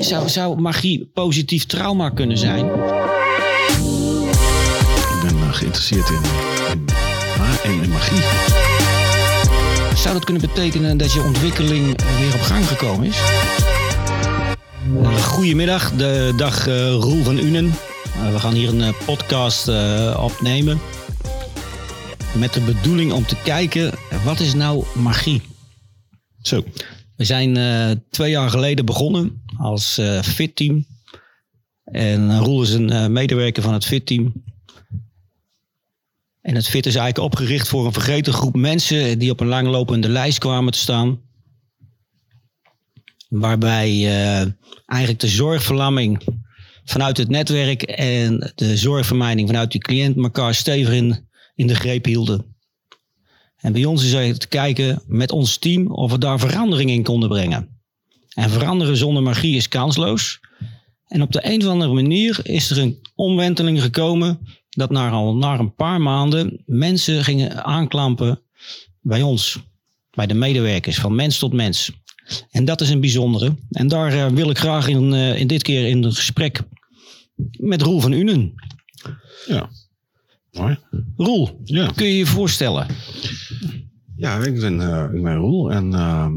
Zou, zou magie positief trauma kunnen zijn? Ik ben uh, geïnteresseerd in, in, in, in magie. Zou dat kunnen betekenen dat je ontwikkeling weer op gang gekomen is? Uh, goedemiddag, de dag uh, Roel van Unen. We gaan hier een podcast opnemen. Met de bedoeling om te kijken, wat is nou magie? Zo. We zijn twee jaar geleden begonnen als fit-team. En Roel is een medewerker van het fit-team. En het FIT is eigenlijk opgericht voor een vergeten groep mensen die op een langlopende lijst kwamen te staan. Waarbij eigenlijk de zorgverlamming vanuit het netwerk en de zorgvermijning vanuit die cliënt elkaar stevig in, de greep hielden. En bij ons is te kijken met ons team of we daar verandering in konden brengen. En veranderen zonder magie is kansloos. En op de een of andere manier is er een omwenteling gekomen dat na al na een paar maanden mensen gingen aanklampen bij ons, bij de medewerkers, van mens tot mens. En dat is een bijzondere. En daar uh, wil ik graag in, uh, in dit keer in het gesprek met Roel van Unen. Ja, mooi. Roel, ja. kun je je voorstellen? Ja, ik ben, uh, ik ben Roel en ehm,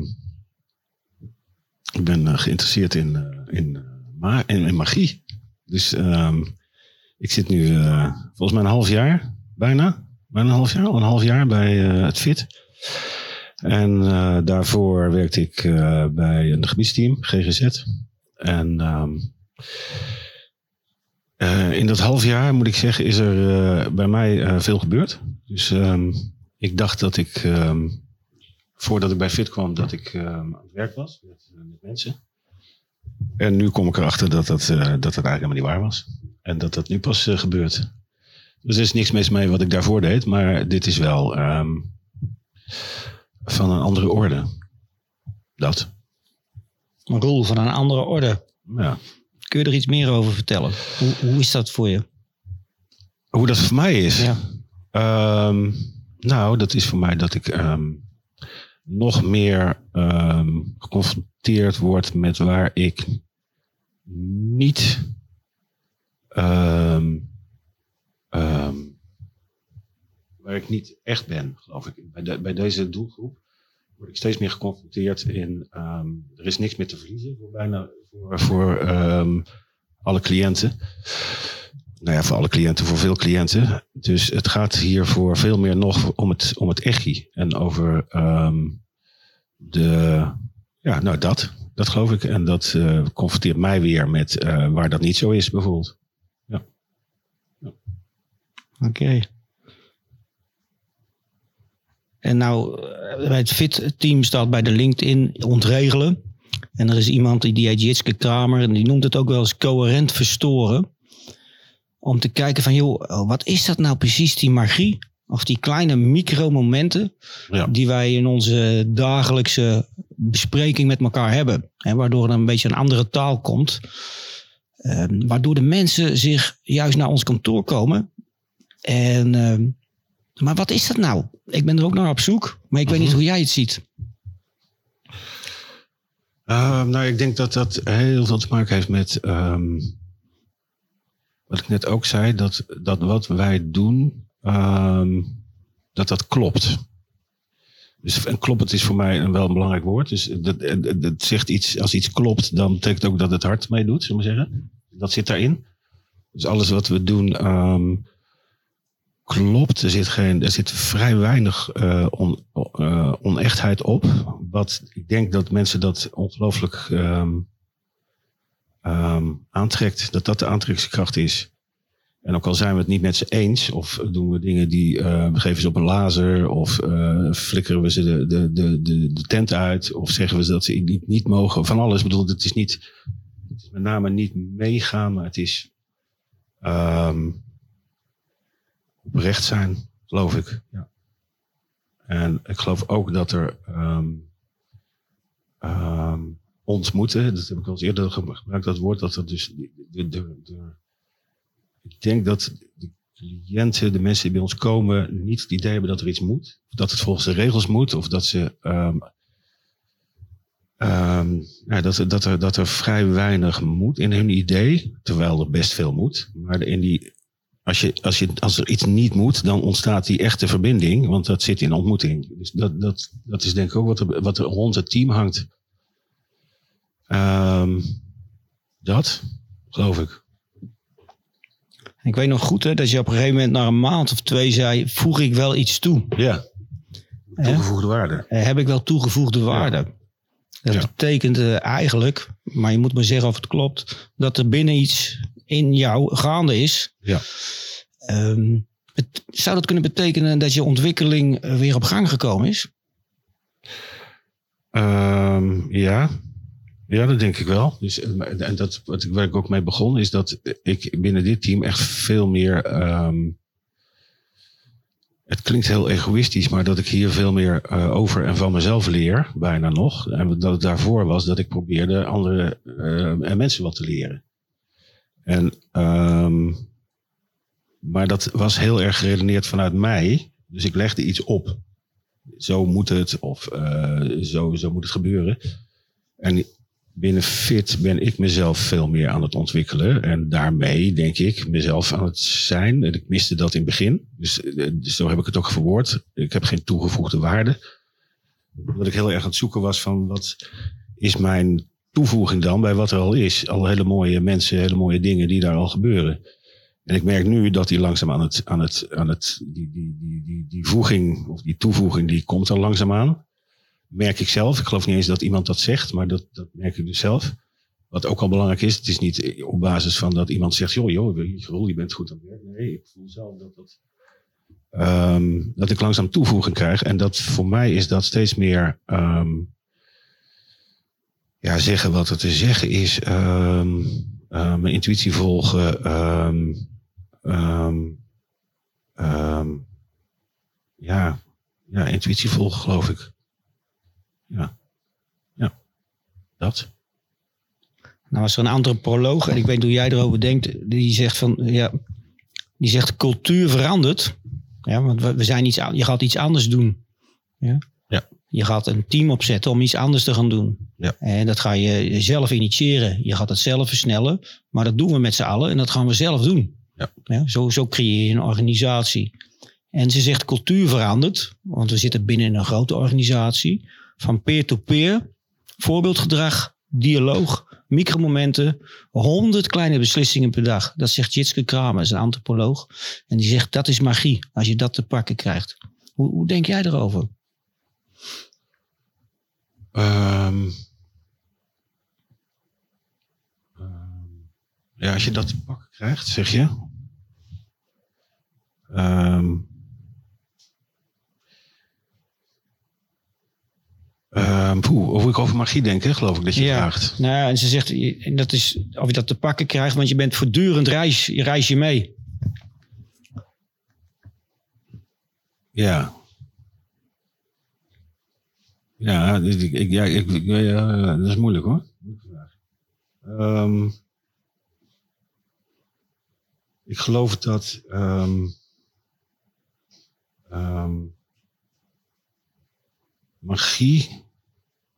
ik ben geïnteresseerd in, in, ma in, in, magie. Dus ehm, ik zit nu volgens mij een half jaar, bijna. Bijna een half jaar, al een half jaar bij het FIT. En daarvoor werkte ik bij een gebiedsteam, GGZ. En um, in dat half jaar, moet ik zeggen, is er bij mij veel gebeurd. Dus um, ik dacht dat ik, voordat ik bij FIT kwam, dat ik aan het werk was met, met mensen. En nu kom ik erachter dat dat, dat, dat eigenlijk helemaal niet waar was. En dat dat nu pas uh, gebeurt. Dus er is niks mis mee wat ik daarvoor deed, maar dit is wel um, van een andere orde. Dat. Een rol van een andere orde. Ja. Kun je er iets meer over vertellen? Hoe, hoe is dat voor je? Hoe dat voor mij is? Ja. Um, nou, dat is voor mij dat ik um, nog meer geconfronteerd word met waar ik niet Um, um, waar ik niet echt ben, geloof ik. Bij, bij deze doelgroep word ik steeds meer geconfronteerd in. Er is niks meer te verliezen voor bijna voor, voor alle cliënten. Nou ja, voor alle cliënten, voor veel cliënten. Dus het gaat hier voor veel meer nog om het, om het echi. En over de. Ja, nou dat. Dat geloof ik. En dat uh, confronteert mij weer met uh, waar dat niet zo is, bijvoorbeeld. Oké. En nou, eh, het FIT-team staat bij de LinkedIn ontregelen. En er is iemand die heet Jitske Kramer en die noemt het ook wel eens coherent verstoren. Om te kijken van, joh, oh, wat is dat nou precies, die magie? Of die kleine micromomenten ja. die wij in onze dagelijkse bespreking met elkaar hebben. Hè, waardoor er een beetje een andere taal komt. Uh, waardoor de mensen zich juist naar ons kantoor komen en, uh, maar wat is dat nou? Ik ben er ook naar op zoek, maar ik weet niet mhm. hoe jij het ziet. Uh, nou, ik denk dat dat heel veel te maken heeft met um, wat ik net ook zei, dat, dat wat wij doen, um, dat dat klopt. Dus en kloppend is voor mij een wel een belangrijk woord. Dus dat, zegt iets, als iets klopt, dan betekent ook dat het hart mee doet, zullen we zeggen. Dat zit daarin. Dus alles wat we doen, um, klopt. Er zit, geen, er zit vrij weinig uh, on, uh, onechtheid op. Wat ik denk dat mensen dat ongelooflijk um, um, aantrekt. Dat dat de aantrekkingskracht is. En ook al zijn we het niet met ze eens, of doen we dingen die uh, we geven ze op een laser, of uh, flikkeren we ze de, de, de, de, de tent uit, of zeggen we ze dat ze niet, niet mogen. Van alles. Ik bedoel, het is niet, het is met name niet meegaan, maar het is um, oprecht zijn, geloof ik. Ja. En ik geloof ook dat er um, um, ontmoeten, dat heb ik al eens eerder gebruikt, dat woord, dat er dus ik denk dat de cliënten, de mensen die bij ons komen, niet het idee hebben dat er iets moet. Dat het volgens de regels moet, of dat ze um, ja, dat, dat, er, dat er vrij weinig moet in hun idee, terwijl er best veel moet. Maar in die, als, je, als, je, als er iets niet moet, dan ontstaat die echte verbinding, want dat zit in ontmoeting. Dus dat, dat, dat is denk ik ook wat er, wat rond het team hangt. Ehm, dat, geloof ik. Ik weet nog goed hè, dat je op een gegeven moment na een maand of twee zei, voeg ik wel iets toe? Ja. Toegevoegde waarde. Eh, heb ik wel toegevoegde waarde? Dat Ja. betekent eh, eigenlijk, maar je moet me zeggen of het klopt, dat er binnen iets in jou gaande is. Ja. Ehm, het, zou dat kunnen betekenen dat je ontwikkeling eh, weer op gang gekomen is? Ehm, ja. Ja, dat denk ik wel. Dus, eh, en dat, wat ik, waar ik ook mee begon, is dat ik binnen dit team echt veel meer. ehm, het klinkt heel egoïstisch, maar dat ik hier veel meer eh, over en van mezelf leer, bijna nog. En dat het daarvoor was dat ik probeerde andere eh, mensen wat te leren. En, ehm, maar dat was heel erg geredeneerd vanuit mij. Dus ik legde iets op zo moet het of zo, zo moet het gebeuren. En binnen Fit ben ik mezelf veel meer aan het ontwikkelen. En daarmee denk ik mezelf aan het zijn. En ik miste dat in het begin. Dus, eh, zo heb ik het ook verwoord. Ik heb geen toegevoegde waarde. Wat ik heel erg aan het zoeken was van wat is mijn toevoeging dan bij wat er al is. Al hele mooie mensen, hele mooie dingen die daar al gebeuren. En ik merk nu dat die langzaam aan het, aan het, aan het die, die, die, die, die voeging of die toevoeging, die komt er langzaam aan. Merk ik zelf. Ik geloof niet eens dat iemand dat zegt, maar dat, dat merk ik dus zelf. Wat ook al belangrijk is, het is niet op basis van dat iemand zegt, joh, joh, je bent goed aan het werk. Nee, ik voel zelf dat dat, ehm, dat ik langzaam toevoeging krijg. En dat voor mij is dat steeds meer ehm, ja, zeggen wat er te zeggen is. ehm, eh, mijn intuïtie volgen. ja, ja, intuïtie volgen, geloof ik. Ja, ja, dat. Nou was er een antropoloog, en ik weet hoe jij erover denkt, die zegt van, ja, die zegt cultuur verandert. Ja, want we zijn iets, je gaat iets anders doen. Ja? Ja. Je gaat een team opzetten om iets anders te gaan doen. Ja. En dat ga je zelf initiëren. Je gaat het zelf versnellen, maar dat doen we met z'n allen en dat gaan we zelf doen. Ja. zo, zo creëer je een organisatie. En ze zegt cultuur verandert, want we zitten binnen een grote organisatie. Van peer-to-peer, voorbeeldgedrag, dialoog, micromomenten, honderd kleine beslissingen per dag. Dat zegt Jitske Kramer, is een antropoloog. En die zegt dat is magie, als je dat te pakken krijgt. Hoe, hoe denk jij erover? Ehm, ja, als je dat te pakken krijgt, zeg je. Ehm, ehm, poeh, hoe ik over magie denk, hè, geloof ik dat je Ja. vraagt. Nou ja, en ze zegt, en dat is of je dat te pakken krijgt, want je bent voortdurend reis, je reis je mee. Ja. Ja, ik, ik- ja, ik, ja, dat is moeilijk hoor. Ehm, ik geloof dat. ehm, ehm, magie.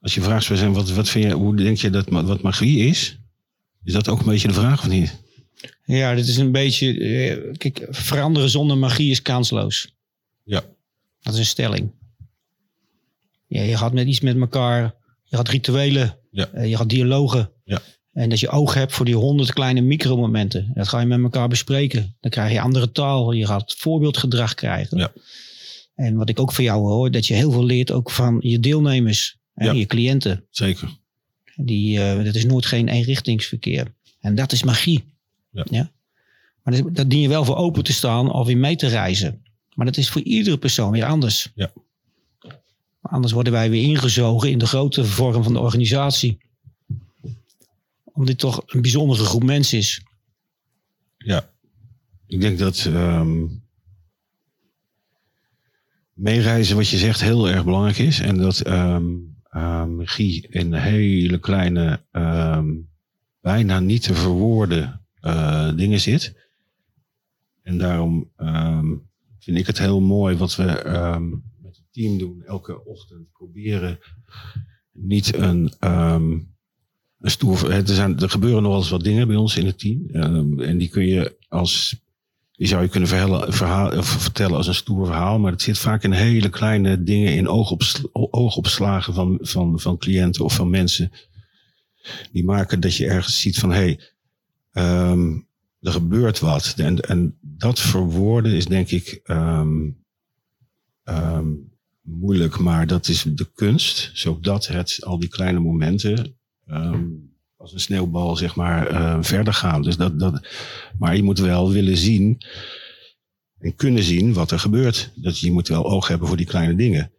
Als je vraagt zou zijn, wat, wat vind je, hoe denk je dat wat magie is? Is dat ook een beetje de vraag of niet? Ja, dit is een beetje, eh, kijk, veranderen zonder magie is kansloos. Ja. Dat is een stelling. Ja, je gaat met iets met elkaar, je gaat rituelen, Ja. eh, je gaat dialogen. Ja. En dat je oog hebt voor die honderd kleine micromomenten. Dat ga je met elkaar bespreken. Dan krijg je andere taal, je gaat voorbeeldgedrag krijgen. Ja. En wat ik ook van jou hoor, dat je heel veel leert ook van je deelnemers en Ja. je cliënten. Zeker. Die, eh, dat is nooit geen eenrichtingsverkeer. En dat is magie. Ja. Maar dat, daar dien je wel voor open te staan of weer mee te reizen. Maar dat is voor iedere persoon weer anders. Ja. Anders worden wij weer ingezogen in de grote vorm van de organisatie. Omdat dit toch een bijzondere groep mensen is. Ja, ik denk dat ehm, meereizen, wat je zegt, heel erg belangrijk is. En dat ehm, magie in hele kleine, ehm, bijna niet te verwoorden eh, dingen zit. En daarom ehm, vind ik het heel mooi wat we met het team doen. Elke ochtend proberen niet een, een stoer. Er, zijn, er gebeuren nog wel eens wat dingen bij ons in het team. En die kun je als. Die zou je kunnen verhalen, vertellen als een stoer verhaal. Maar het zit vaak in hele kleine dingen, in oogopsl oogopslagen van, van, van cliënten of van mensen. Die maken dat je ergens ziet van hé, hey, ehm, er gebeurt wat. En, en dat verwoorden is denk ik moeilijk, maar dat is de kunst. Zodat het, al die kleine momenten, ehm, als een sneeuwbal, zeg maar, uh, verder gaan. Dus dat, dat, maar je moet wel willen zien en kunnen zien wat er gebeurt. Dat je moet wel oog hebben voor die kleine dingen.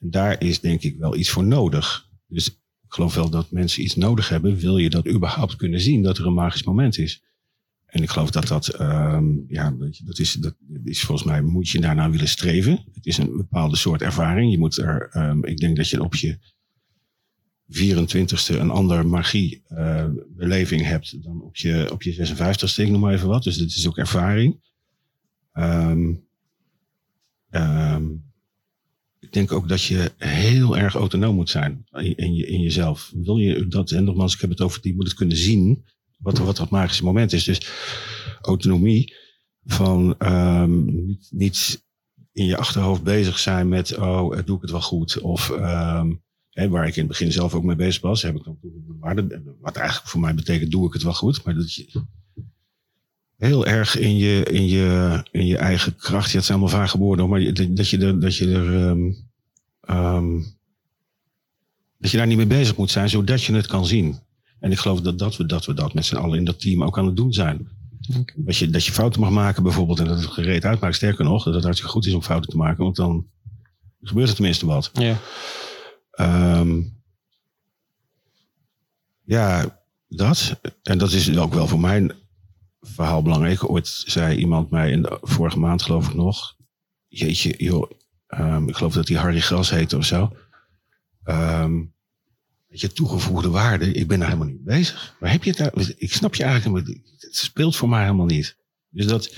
En daar is denk ik wel iets voor nodig. Dus ik geloof wel dat mensen iets nodig hebben. Wil je dat überhaupt kunnen zien, dat er een magisch moment is? En ik geloof dat dat, um, ja, dat is, dat is volgens mij moet je daarna willen streven. Het is een bepaalde soort ervaring. Je moet er, um, ik denk dat je op je 24ste een andere magie uh, beleving hebt dan op je, op je 56ste, ik noem maar even wat. Dus dit is ook ervaring. Um, ik denk ook dat je heel erg autonoom moet zijn in, je, in jezelf. Wil je dat, en nogmaals, ik heb het over die moet het kunnen zien wat, wat dat magische moment is. Dus autonomie van um, niet, niet in je achterhoofd bezig zijn met, oh, doe ik het wel goed? Of um, hè, waar ik in het begin zelf ook mee bezig was, heb ik dan waarde. Wat eigenlijk voor mij betekent, doe ik het wel goed? Maar dat je heel erg in je, in je, in je eigen kracht, je het zijn allemaal vage woorden, maar dat je er, dat je er um, um, dat je daar niet mee bezig moet zijn, zodat je het kan zien. En ik geloof dat, dat, we, dat we dat met z'n allen in dat team ook aan het doen zijn. Dat, je, dat je fouten mag maken bijvoorbeeld en dat het gereed uitmaakt. Sterker nog, dat het hartstikke goed is om fouten te maken, want dan gebeurt er tenminste wat. Ja, um, ja dat. En dat is ook wel voor mijn verhaal belangrijk. Ooit zei iemand mij in de vorige maand geloof ik nog. Jeetje, joh. Um, ik geloof dat hij Harry Gras heet of zo. Um, je, toegevoegde waarde, ik ben daar helemaal niet bezig. Waar heb je het daar? Ik snap je eigenlijk Het speelt voor mij helemaal niet. Dus dat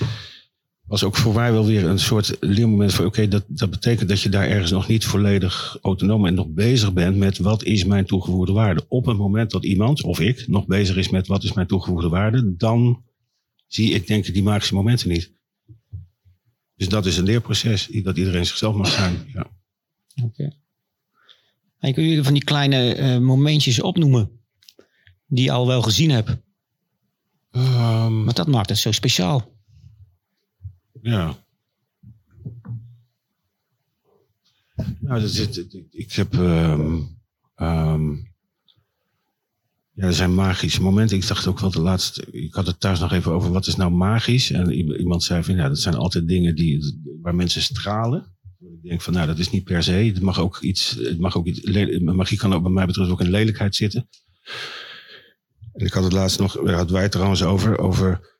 was ook voor mij wel weer een soort leermoment voor, oké, dat, dat betekent dat je daar ergens nog niet volledig autonoom en nog bezig bent met wat is mijn toegevoegde waarde. Op het moment dat iemand, of ik, nog bezig is met wat is mijn toegevoegde waarde, dan zie ik denk ik die magische momenten niet. Dus dat is een leerproces, dat iedereen zichzelf mag zijn. Ja. Oké. En kun je van die kleine uh, momentjes opnoemen die je al wel gezien hebt? Um, maar dat maakt het zo speciaal. Ja. Nou, dat zit, ik heb. Um, um, ja, er zijn magische momenten. Ik dacht ook wel de laatste. Ik had het thuis nog even over wat is nou magisch. En iemand zei van ja, dat zijn altijd dingen die, waar mensen stralen. Ik denk van, nou, dat is niet per se. Het mag ook iets, het mag ook iets, magie kan ook bij mij betreft ook in lelijkheid zitten. En ik had het laatst nog, daar hadden wij het trouwens over, over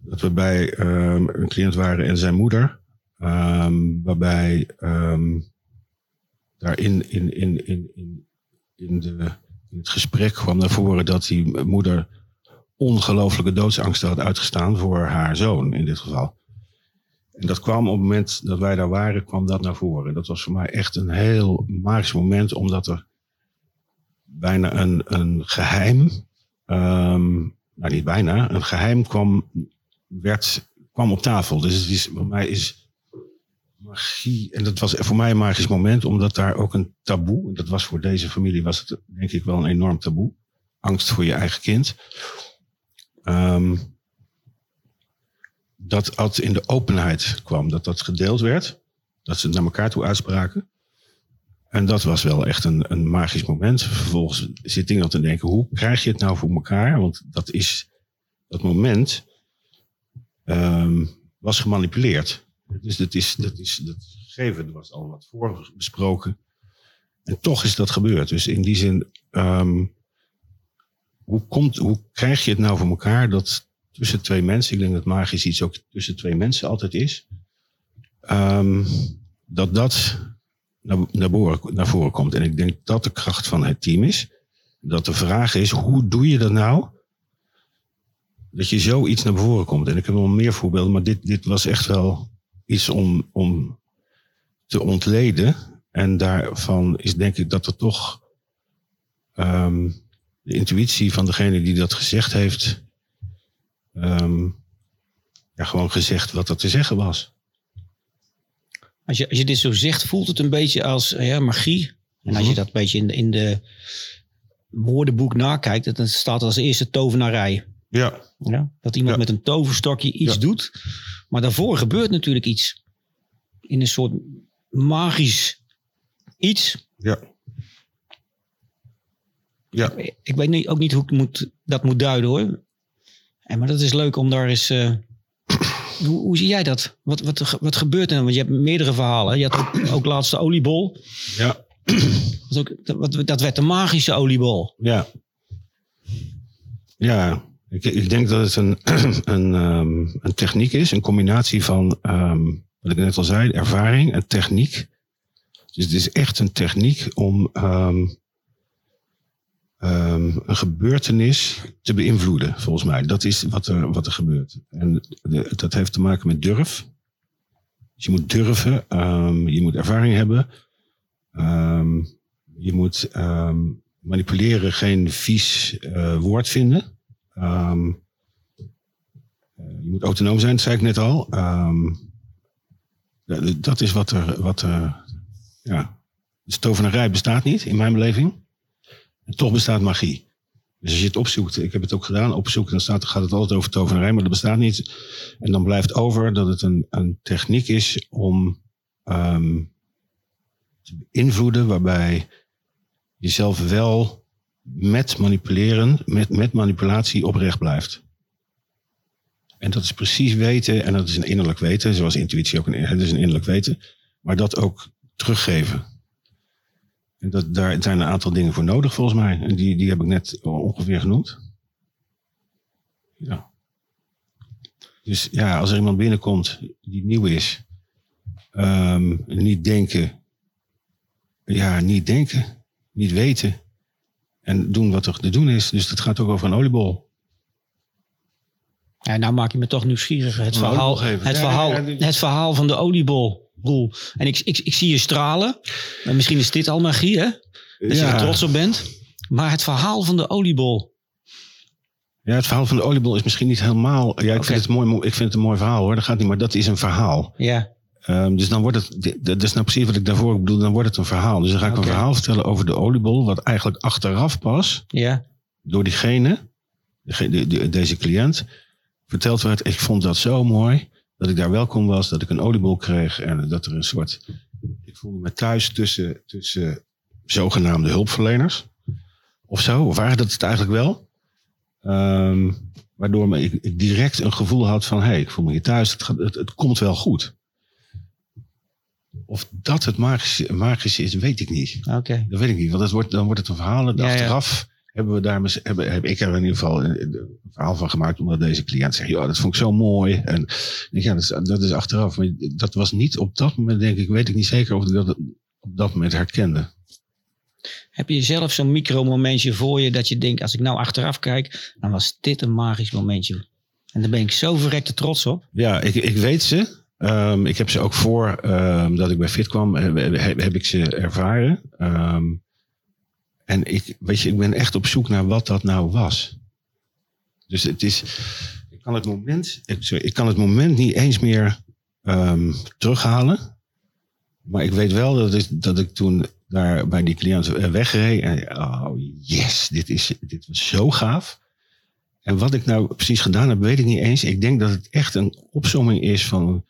dat we bij um, een cliënt waren en zijn moeder. Um, waarbij um, daar in, in, in, in, in, in, de, in het gesprek kwam naar voren dat die moeder ongelooflijke doodsangst had uitgestaan voor haar zoon in dit geval. En dat kwam op het moment dat wij daar waren, kwam dat naar voren. Dat was voor mij echt een heel magisch moment, omdat er bijna een, een geheim, nou niet bijna, een geheim kwam, werd, kwam op tafel. Dus het is, voor mij is magie, en dat was voor mij een magisch moment, omdat daar ook een taboe, en dat was voor deze familie, was het denk ik wel een enorm taboe. Angst voor je eigen kind. Um, dat dat in de openheid kwam. Dat dat gedeeld werd. Dat ze naar elkaar toe uitspraken. En dat was wel echt een, een magisch moment. Vervolgens zit ik dan te denken, hoe krijg je het nou voor elkaar? Want dat is, dat moment um, was gemanipuleerd. Dus dat is, dat is, dat gegeven, er was al wat voor besproken. En toch is dat gebeurd. Dus in die zin, um, hoe, komt, hoe krijg je het nou voor elkaar dat tussen twee mensen, ik denk dat magisch iets ook tussen twee mensen altijd is, um, dat dat naar, naar, naar voren komt. En ik denk dat de kracht van het team is. Dat de vraag is, hoe doe je dat nou? Dat je zoiets naar voren komt. En ik heb wel meer voorbeelden, maar dit, dit was echt wel iets om, om te ontleden. En daarvan is denk ik dat er toch ehm, de intuïtie van degene die dat gezegd heeft, ehm, ja, gewoon gezegd wat er te zeggen was. Als je, als je dit zo zegt, voelt het een beetje als ja, magie. En als je dat een beetje in de, in de woordenboek nakijkt, dan staat als eerste tovenarij. Ja, Ja? Dat iemand Ja. met een toverstokje iets Ja. doet. Maar daarvoor gebeurt natuurlijk iets. In een soort magisch iets. ja. Ja, Ik weet niet, ook niet hoe ik moet, dat moet duiden hoor. En, maar dat is leuk om daar eens... eh, hoe, hoe zie jij dat? Wat, wat, wat gebeurt er dan? Want je hebt meerdere verhalen. Je had ook, ook laatst de oliebol. ja, Dat, ook, dat, dat werd de magische oliebol. ja. Ja, ik, ik denk dat het een, een, ehm, een techniek is, een combinatie van, ehm, wat ik net al zei, ervaring en techniek. Dus het is echt een techniek om ehm, een gebeurtenis te beïnvloeden, volgens mij. Dat is wat er, wat er gebeurt. En dat heeft te maken met durf. Dus je moet durven, je moet ervaring hebben. Je moet manipuleren geen vies eh, woord vinden. Ehm, eh, je moet autonoom zijn, dat zei ik net al. Ehm, dat is wat er, wat er ja. Dus tovenarij bestaat niet, in mijn beleving. Toch bestaat magie. Dus als je het opzoekt, ik heb het ook gedaan, opzoeken, dan staat, gaat het altijd over tovenarij, maar dat bestaat niet. En dan blijft over dat het een, een techniek is om ehm, te beïnvloeden, waarbij jezelf wel met manipuleren, met, met manipulatie oprecht blijft. En dat is precies weten, en dat is een innerlijk weten, zoals intuïtie ook een, het is een innerlijk weten, maar dat ook teruggeven. En dat, daar zijn een aantal dingen voor nodig volgens mij. Die, die heb ik net ongeveer genoemd. Ja. Dus ja, als er iemand binnenkomt die nieuw is, ehm, niet denken, ja, niet denken, niet weten en doen wat er te doen is. Dus dat gaat ook over een oliebol. Ja, nou maak je me toch nieuwsgierig. Het, Een verhaal, het, Ja, verhaal, ja, ja. het verhaal van de oliebol. Roel. En ik, ik, ik zie je stralen. En misschien is dit al magie, hè? Dat je er trots op bent. Maar het verhaal van de oliebol. Ja, het verhaal van de oliebol is misschien niet helemaal. Ja, ik, vind, het mooi, ik vind het een mooi verhaal hoor. Dat gaat niet, maar dat is een verhaal. Ja. Ehm, dus dan wordt het, dat is nou precies wat ik daarvoor bedoel, dan wordt het een verhaal. Dus dan ga ik een verhaal vertellen over de oliebol, wat eigenlijk achteraf pas Ja. door diegene, dege- de, de- deze cliënt, verteld werd, ik vond dat zo mooi, dat ik daar welkom was, dat ik een oliebol kreeg en dat er een soort, ik voelde me thuis tussen, tussen zogenaamde hulpverleners, of zo, of waren dat het eigenlijk wel? Ehm, waardoor me, ik, ik direct een gevoel had van, hé, hey, ik voel me hier thuis, het, gaat, het, het komt wel goed. Of dat het magische, magische is, weet ik niet. Oké. Dat weet ik niet, want het wordt, dan wordt het een verhaal. En Ja, ja. achteraf hebben we daar, hebben, heb ik er in ieder geval een, een verhaal van gemaakt. Omdat deze cliënt zegt, ja, dat vond ik zo mooi. En ja, dat is, dat is achteraf. Maar dat was niet op dat moment, denk ik, weet ik niet zeker of ik dat op dat moment herkende. Heb je zelf zo'n micromomentje voor je dat je denkt, als ik nou achteraf kijk, dan was dit een magisch momentje. En daar ben ik zo verrekte trots op. Ja, ik, ik weet ze. Ehm, ik heb ze ook voor ehm, dat ik bij Fit kwam, heb, heb, ik ze ervaren. Ehm, en ik, weet je, ik ben echt op zoek naar wat dat nou was. Dus het is, ik kan het moment, ik, sorry, ik kan het moment niet eens meer terughalen. Maar ik weet wel dat ik, dat ik toen daar bij die cliënt eh, wegreed. En oh yes, dit, is, dit was zo gaaf. En wat ik nou precies gedaan heb, weet ik niet eens. Ik denk dat het echt een opsomming is van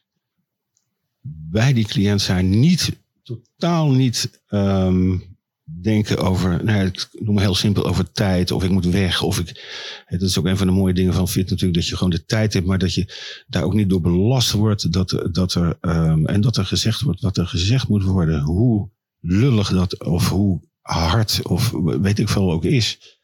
bij die cliënt zijn niet, totaal niet ehm, denken over, nou ja, ik noem heel simpel, over tijd of ik moet weg. Of ik, het is ook een van de mooie dingen van fit natuurlijk, dat je gewoon de tijd hebt, maar dat je daar ook niet door belast wordt. Dat, dat er, ehm, en dat er gezegd wordt wat er gezegd moet worden. Hoe lullig dat of hoe hard of weet ik veel ook is.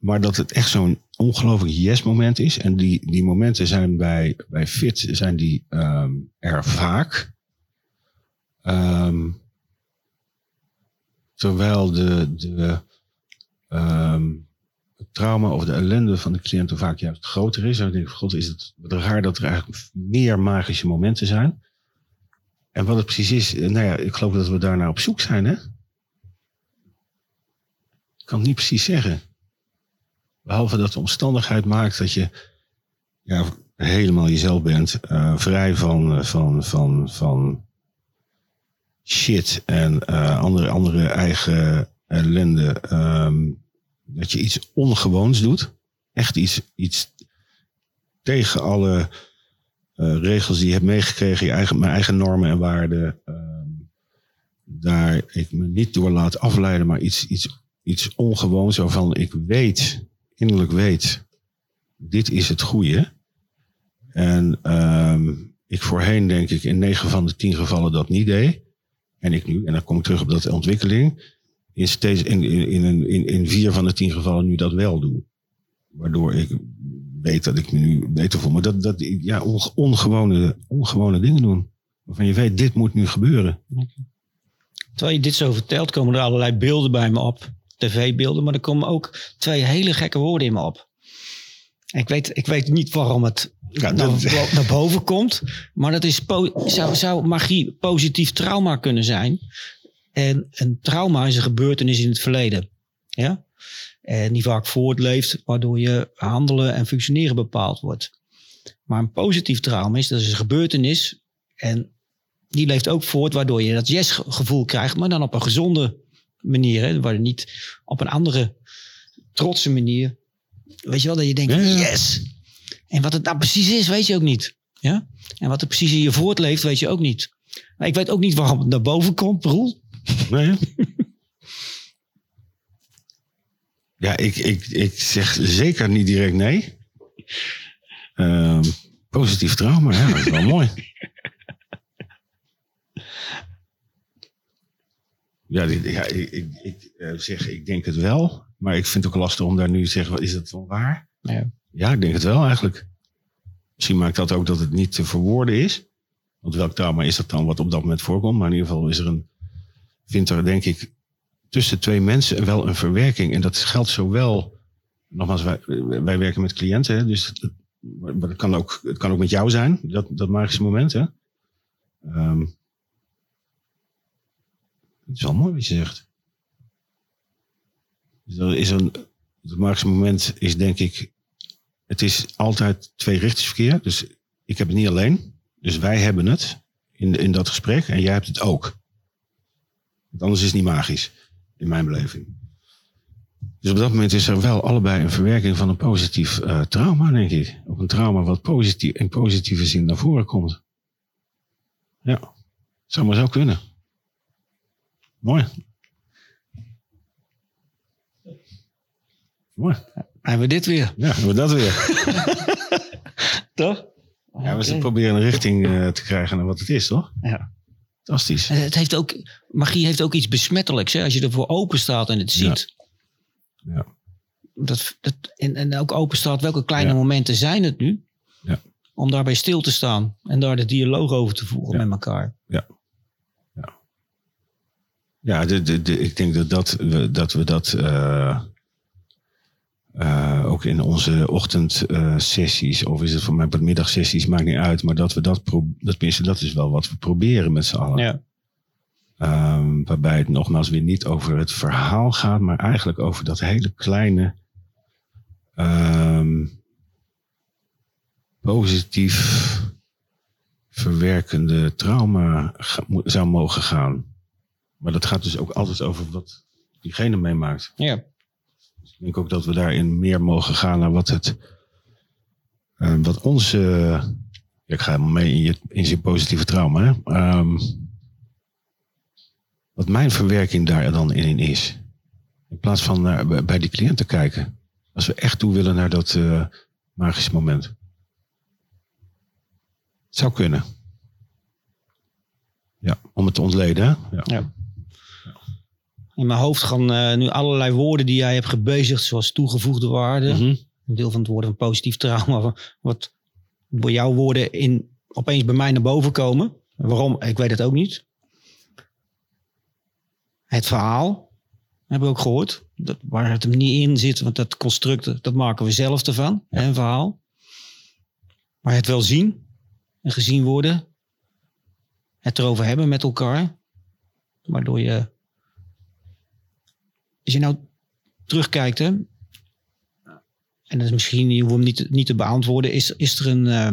Maar dat het echt zo'n ongelooflijk yes moment is. En die, die momenten zijn bij, bij Fit zijn die, ehm, er vaak. Ehm, terwijl de, de ehm, het trauma of de ellende van de cliënten vaak juist groter is. En denk ik, god, is het raar dat er eigenlijk meer magische momenten zijn. En wat het precies is, eh, nou ja, ik geloof dat we daar naar op zoek zijn, hè? kan het niet precies zeggen. Behalve dat de omstandigheid maakt dat je ja, helemaal jezelf bent. eh, vrij van, eh, van, van, van shit en eh, andere, andere eigen ellende. ehm, dat je iets ongewoons doet. Echt iets, iets tegen alle regels die je hebt meegekregen. Je eigen, mijn eigen normen en waarden. ehm, daar ik me niet door laat afleiden, maar iets, iets, iets ongewoons waarvan ik weet, innerlijk weet, dit is het goede. En ehm, ik voorheen denk ik in negen van de tien gevallen dat niet deed. En ik nu, en dan kom ik terug op dat ontwikkeling, in, steeds, in, in, in, in, vier van de tien gevallen nu dat wel doe. Waardoor ik weet dat ik me nu beter voel. Maar dat, dat ja, onge- ongewone, ongewone dingen doen. Waarvan je weet, dit moet nu gebeuren. Terwijl je dit zo vertelt, komen er allerlei beelden bij me op. TV-beelden, maar er komen ook twee hele gekke woorden in me op. Ik weet, ik weet niet waarom het Ja, naar, dat- naar boven komt. Maar dat is zou, zou magie positief trauma kunnen zijn. En een trauma is een gebeurtenis in het verleden. Ja? En die vaak voortleeft, waardoor je handelen en functioneren bepaald wordt. Maar een positief trauma is, dat is een gebeurtenis. En die leeft ook voort, waardoor je dat yes-gevoel krijgt, maar dan op een gezonde manier. Hè? Waar je niet op een andere trotse manier. Weet je wel, dat je denkt, Ja, yes! En wat het nou precies is, weet je ook niet. Ja? En wat er precies in je voortleeft, weet je ook niet. Maar ik weet ook niet waarom het naar boven komt, Roel. Nee. ja, ik, ik, ik zeg zeker niet direct nee. Ehm, positief trauma, ja, dat is wel mooi. Ja, ja ik, ik, ik eh, zeg, ik denk het wel. Maar ik vind het ook lastig om daar nu te zeggen, wat is dat wel waar? Ja. Ja, ik denk het wel eigenlijk. Misschien maakt dat ook dat het niet te verwoorden is. Want welk trauma is dat dan wat op dat moment voorkomt? Maar in ieder geval is er een, vindt er denk ik tussen twee mensen wel een verwerking. En dat geldt zowel, nogmaals, wij, wij werken met cliënten. Hè, dus het, maar het, kan ook, het kan ook met jou zijn, dat, dat magische moment. Hè? Ehm, het is wel mooi wat je zegt. Dus is een, het magische moment is denk ik het is altijd tweerichtingsverkeer. Dus ik heb het niet alleen. Dus wij hebben het in, in dat gesprek en jij hebt het ook. Anders is het niet magisch, in mijn beleving. Dus op dat moment is er wel allebei een verwerking van een positief eh, trauma, denk ik. Of een trauma wat positief, in positieve zin naar voren komt. Ja, zou maar zo kunnen. Mooi. Mooi. Hebben we dit weer, Ja, hebben we dat weer. toch? Ja, we proberen een richting eh, te krijgen naar wat het is, toch? Ja. Fantastisch. En Het heeft ook, magie heeft ook iets besmettelijks. Hè? Als je ervoor open staat en het ziet. Ja. Dat, dat, en, en ook open staat, welke kleine Ja. momenten zijn het nu? Ja. Om daarbij stil te staan. En daar de dialoog over te voeren met elkaar. Ja, de, de, de, ik denk dat, dat, we, dat we dat eh, eh, ook in onze ochtendsessies, of is het voor mij middagsessies, maakt niet uit, maar dat we dat, pro, dat, tenminste, dat is wel wat we proberen met z'n allen. Ja. Ehm, waarbij het nogmaals weer niet over het verhaal gaat, maar eigenlijk over dat hele kleine, ehm, positief verwerkende trauma zou mogen gaan. Maar dat gaat dus ook altijd over wat diegene meemaakt. ja. Ik denk ook dat we daarin meer mogen gaan naar wat het, eh, wat onze, ik ga helemaal mee in je, in je positieve trauma, hè? Ehm, wat mijn verwerking daar dan in is. In plaats van naar, bij- die cliënt te kijken. Als we echt toe willen naar dat eh magische moment. Het zou kunnen. Ja, om het te ontleden. Hè? Ja. Ja. In mijn hoofd gaan eh, nu allerlei woorden die jij hebt gebezigd, zoals toegevoegde waarde. Mhm. Een deel van het woord van positief trauma. Wat door jouw woorden in, opeens bij mij naar boven komen. Waarom? Ik weet het ook niet. Het verhaal. Heb ik ook gehoord. Dat, waar het hem niet in zit. Want dat construct, dat maken we zelf ervan. hè, Een verhaal. Maar het wel zien. En gezien worden. Het erover hebben met elkaar. Waardoor je... Als je nou terugkijkt, hè, en dat is misschien, je hoeft hem niet, niet te beantwoorden, is, is er een, eh,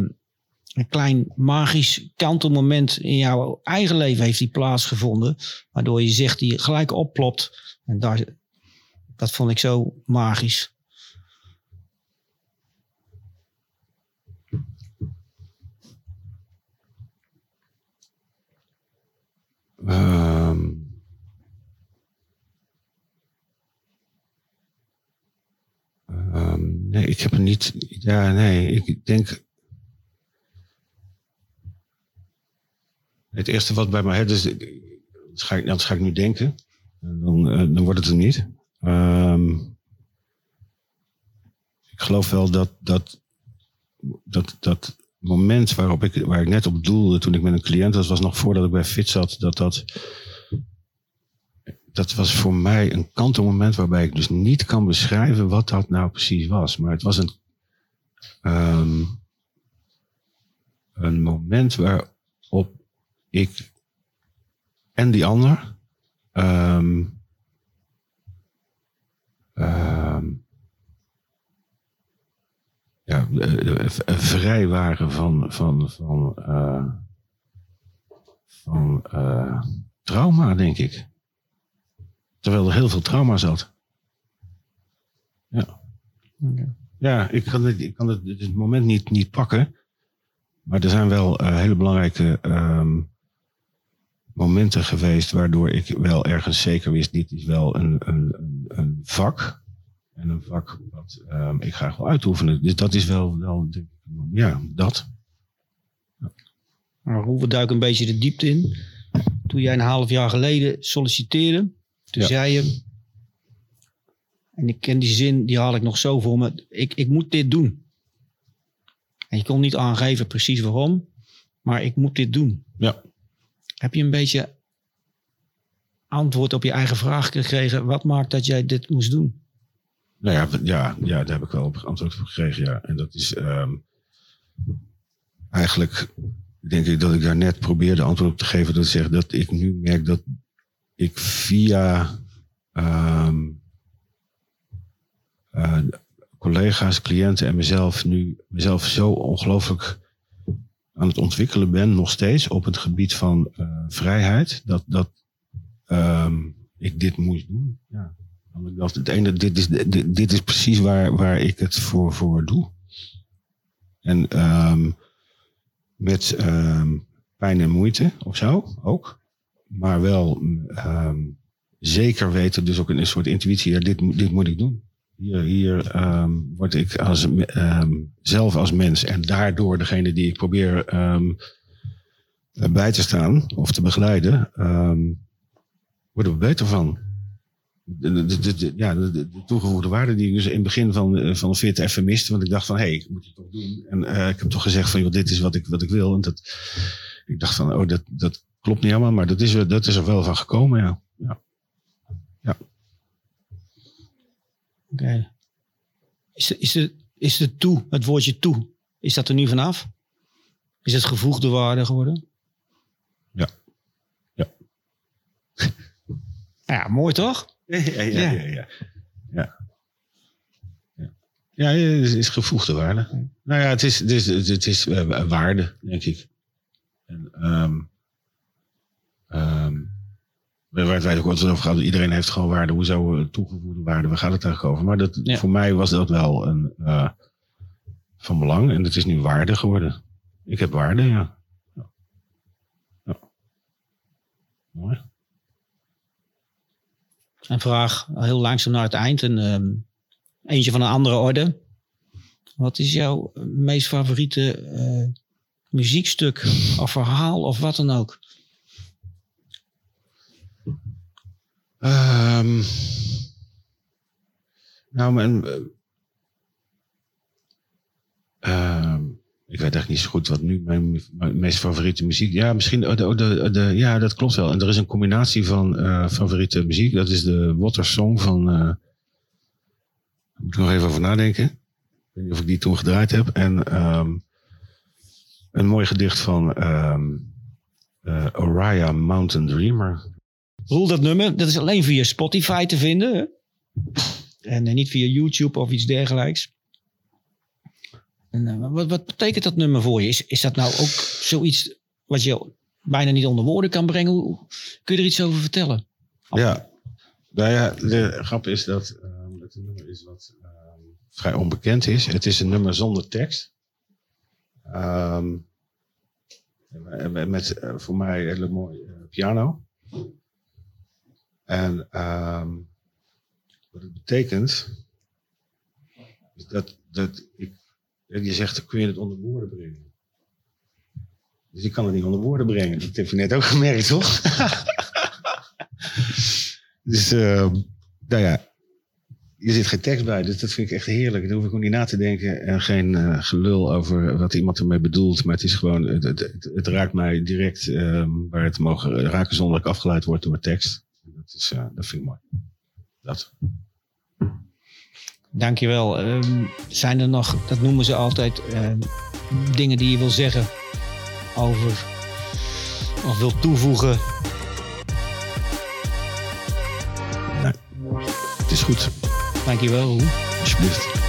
een klein magisch kantelmoment in jouw eigen leven heeft die plaatsgevonden, waardoor je zegt die gelijk opplopt. En daar, dat vond ik zo magisch. Ehm. Nee, ik heb er niet. Ja, nee, ik denk. Het eerste wat bij mij. Dus, dat, ga ik, ga ik nu denken. En Dan, eh, dan wordt het er niet. Ehm, ik geloof wel dat dat, dat, dat moment waarop ik, waar ik net op doelde toen ik met een cliënt was, was nog voordat ik bij Fit zat, dat dat, dat was voor mij een kantelmoment waarbij ik dus niet kan beschrijven wat dat nou precies was. Maar het was een, ehm, een moment waarop ik en die ander ehm, ja, eh, eh, vrij waren van, van, van, eh, van trauma, denk ik. Terwijl er heel veel trauma zat. Ja. Ja, ik kan het, ik kan het, het moment niet, niet pakken. Maar er zijn wel eh, hele belangrijke ehm, momenten geweest waardoor ik wel ergens zeker wist, dit is wel een, een, een, vak. En een vak wat ehm, ik graag wil uitoefenen. Dus dat is wel, wel ja, dat. Maar we duiken een beetje de diepte in. Toen jij een half jaar geleden solliciteerde, toen Ja. zei je, en ik ken die zin, die haal ik nog zo voor me, ik, ik moet dit doen. En je kon niet aangeven precies waarom, maar ik moet dit doen. Ja. Heb je een beetje antwoord op je eigen vraag gekregen, wat maakt dat jij dit moest doen? Nou ja, ja, ja, daar heb ik wel op antwoord op gekregen, ja. En dat is ehm, eigenlijk, denk ik dat ik daar net probeerde antwoord op te geven. Dat zegt dat ik nu merk dat ik via ehm, eh, collega's, cliënten en mezelf nu mezelf zo ongelooflijk aan het ontwikkelen ben, nog steeds op het gebied van eh, vrijheid, dat, dat ehm, ik dit moest doen. Ja. Want ik dacht, het ene, dit is, dit, dit is precies waar, waar ik het voor, voor doe. En ehm, met ehm, pijn en moeite of zo ook. Maar wel ehm, zeker weten, dus ook een soort intuïtie, dit, dit moet ik doen. Hier, hier ehm, word ik als, ehm, zelf als mens en daardoor degene die ik probeer bij te staan of te begeleiden, worden we beter van de, ja, de, de- de toegevoegde waarde die ik dus in het begin van, eh, van fit even miste. Want ik dacht van, hé, hey, ik moet het toch doen. En eh, ik heb toch gezegd van, joh, dit is wat ik, wat ik wil. En dat, ik dacht van, oh, dat, dat klopt niet helemaal. Maar dat is, er- dat is er wel van gekomen, ja. ja. Oké. Is, de, is, de, is de toe, het woordje toe, is dat er nu vanaf? Is het gevoegde waarde geworden? Ja. Ja. Ja, mooi toch? Ja, ja, ja. Ja. ja, ja. ja. ja. Ja, het is, is gevoegde waarde. Nou ja, het is, het is, het is eh, waarde, denk ik. En, ehm ehm waar het wij ook altijd over gehad, iedereen heeft gewoon waarde. Hoezo eh, toegevoegde waarde? Waar gaat het eigenlijk over? Maar dat, Ja. voor mij was dat wel een, eh, van belang. En het is nu waarde geworden. Ik heb waarde, ja. ja. ja. Mooi. Een vraag heel langzaam naar het eind. En, ehm, eentje van een andere orde. Wat is jouw meest favoriete eh, muziekstuk of verhaal of wat dan ook? Ehm nou, mijn. eh, ehm, ik weet eigenlijk niet zo goed wat nu mijn, meest favoriete muziek. Ja, misschien. De, de, de, de- ja, dat klopt wel. En er is een combinatie van eh, favoriete muziek. Dat is de Water Song van. daar moet ik nog even over nadenken. Ik weet niet of ik die toen gedraaid heb. En ehm, een mooi gedicht van eh, Oriah Mountain Dreamer. Roel, dat nummer, dat is alleen via Spotify te vinden. En eh, niet via YouTube of iets dergelijks. En, eh, wat, wat betekent dat nummer voor je? Is, is dat nou ook zoiets wat je bijna niet onder woorden kan brengen? Kun je er iets over vertellen? Ja, nou ja, de grap is dat ehm, het nummer is wat ehm, vrij onbekend is. Het is een nummer zonder tekst. Ehm, en met eh, voor mij een hele mooie piano. En ehm, wat het betekent, is dat, dat ik, je zegt, kun je het onder woorden brengen? Dus ik kan het niet onder woorden brengen. Dat heb je net ook gemerkt, toch? dus, uh, nou ja, je zit geen tekst bij, dus dat vind ik echt heerlijk. Daar hoef ik ook niet na te denken en geen uh, gelul over wat iemand ermee bedoelt. Maar het is gewoon, het, het, raakt mij direct um, waar het mogen raken zonder dat ik afgeleid word door tekst. Dat, is, uh, dat vind ik mooi. Dat. Dankjewel. Um, zijn er nog, dat noemen ze altijd, uh, dingen die je wil zeggen over of wil toevoegen? Nee, het is goed. Dankjewel. Alsjeblieft.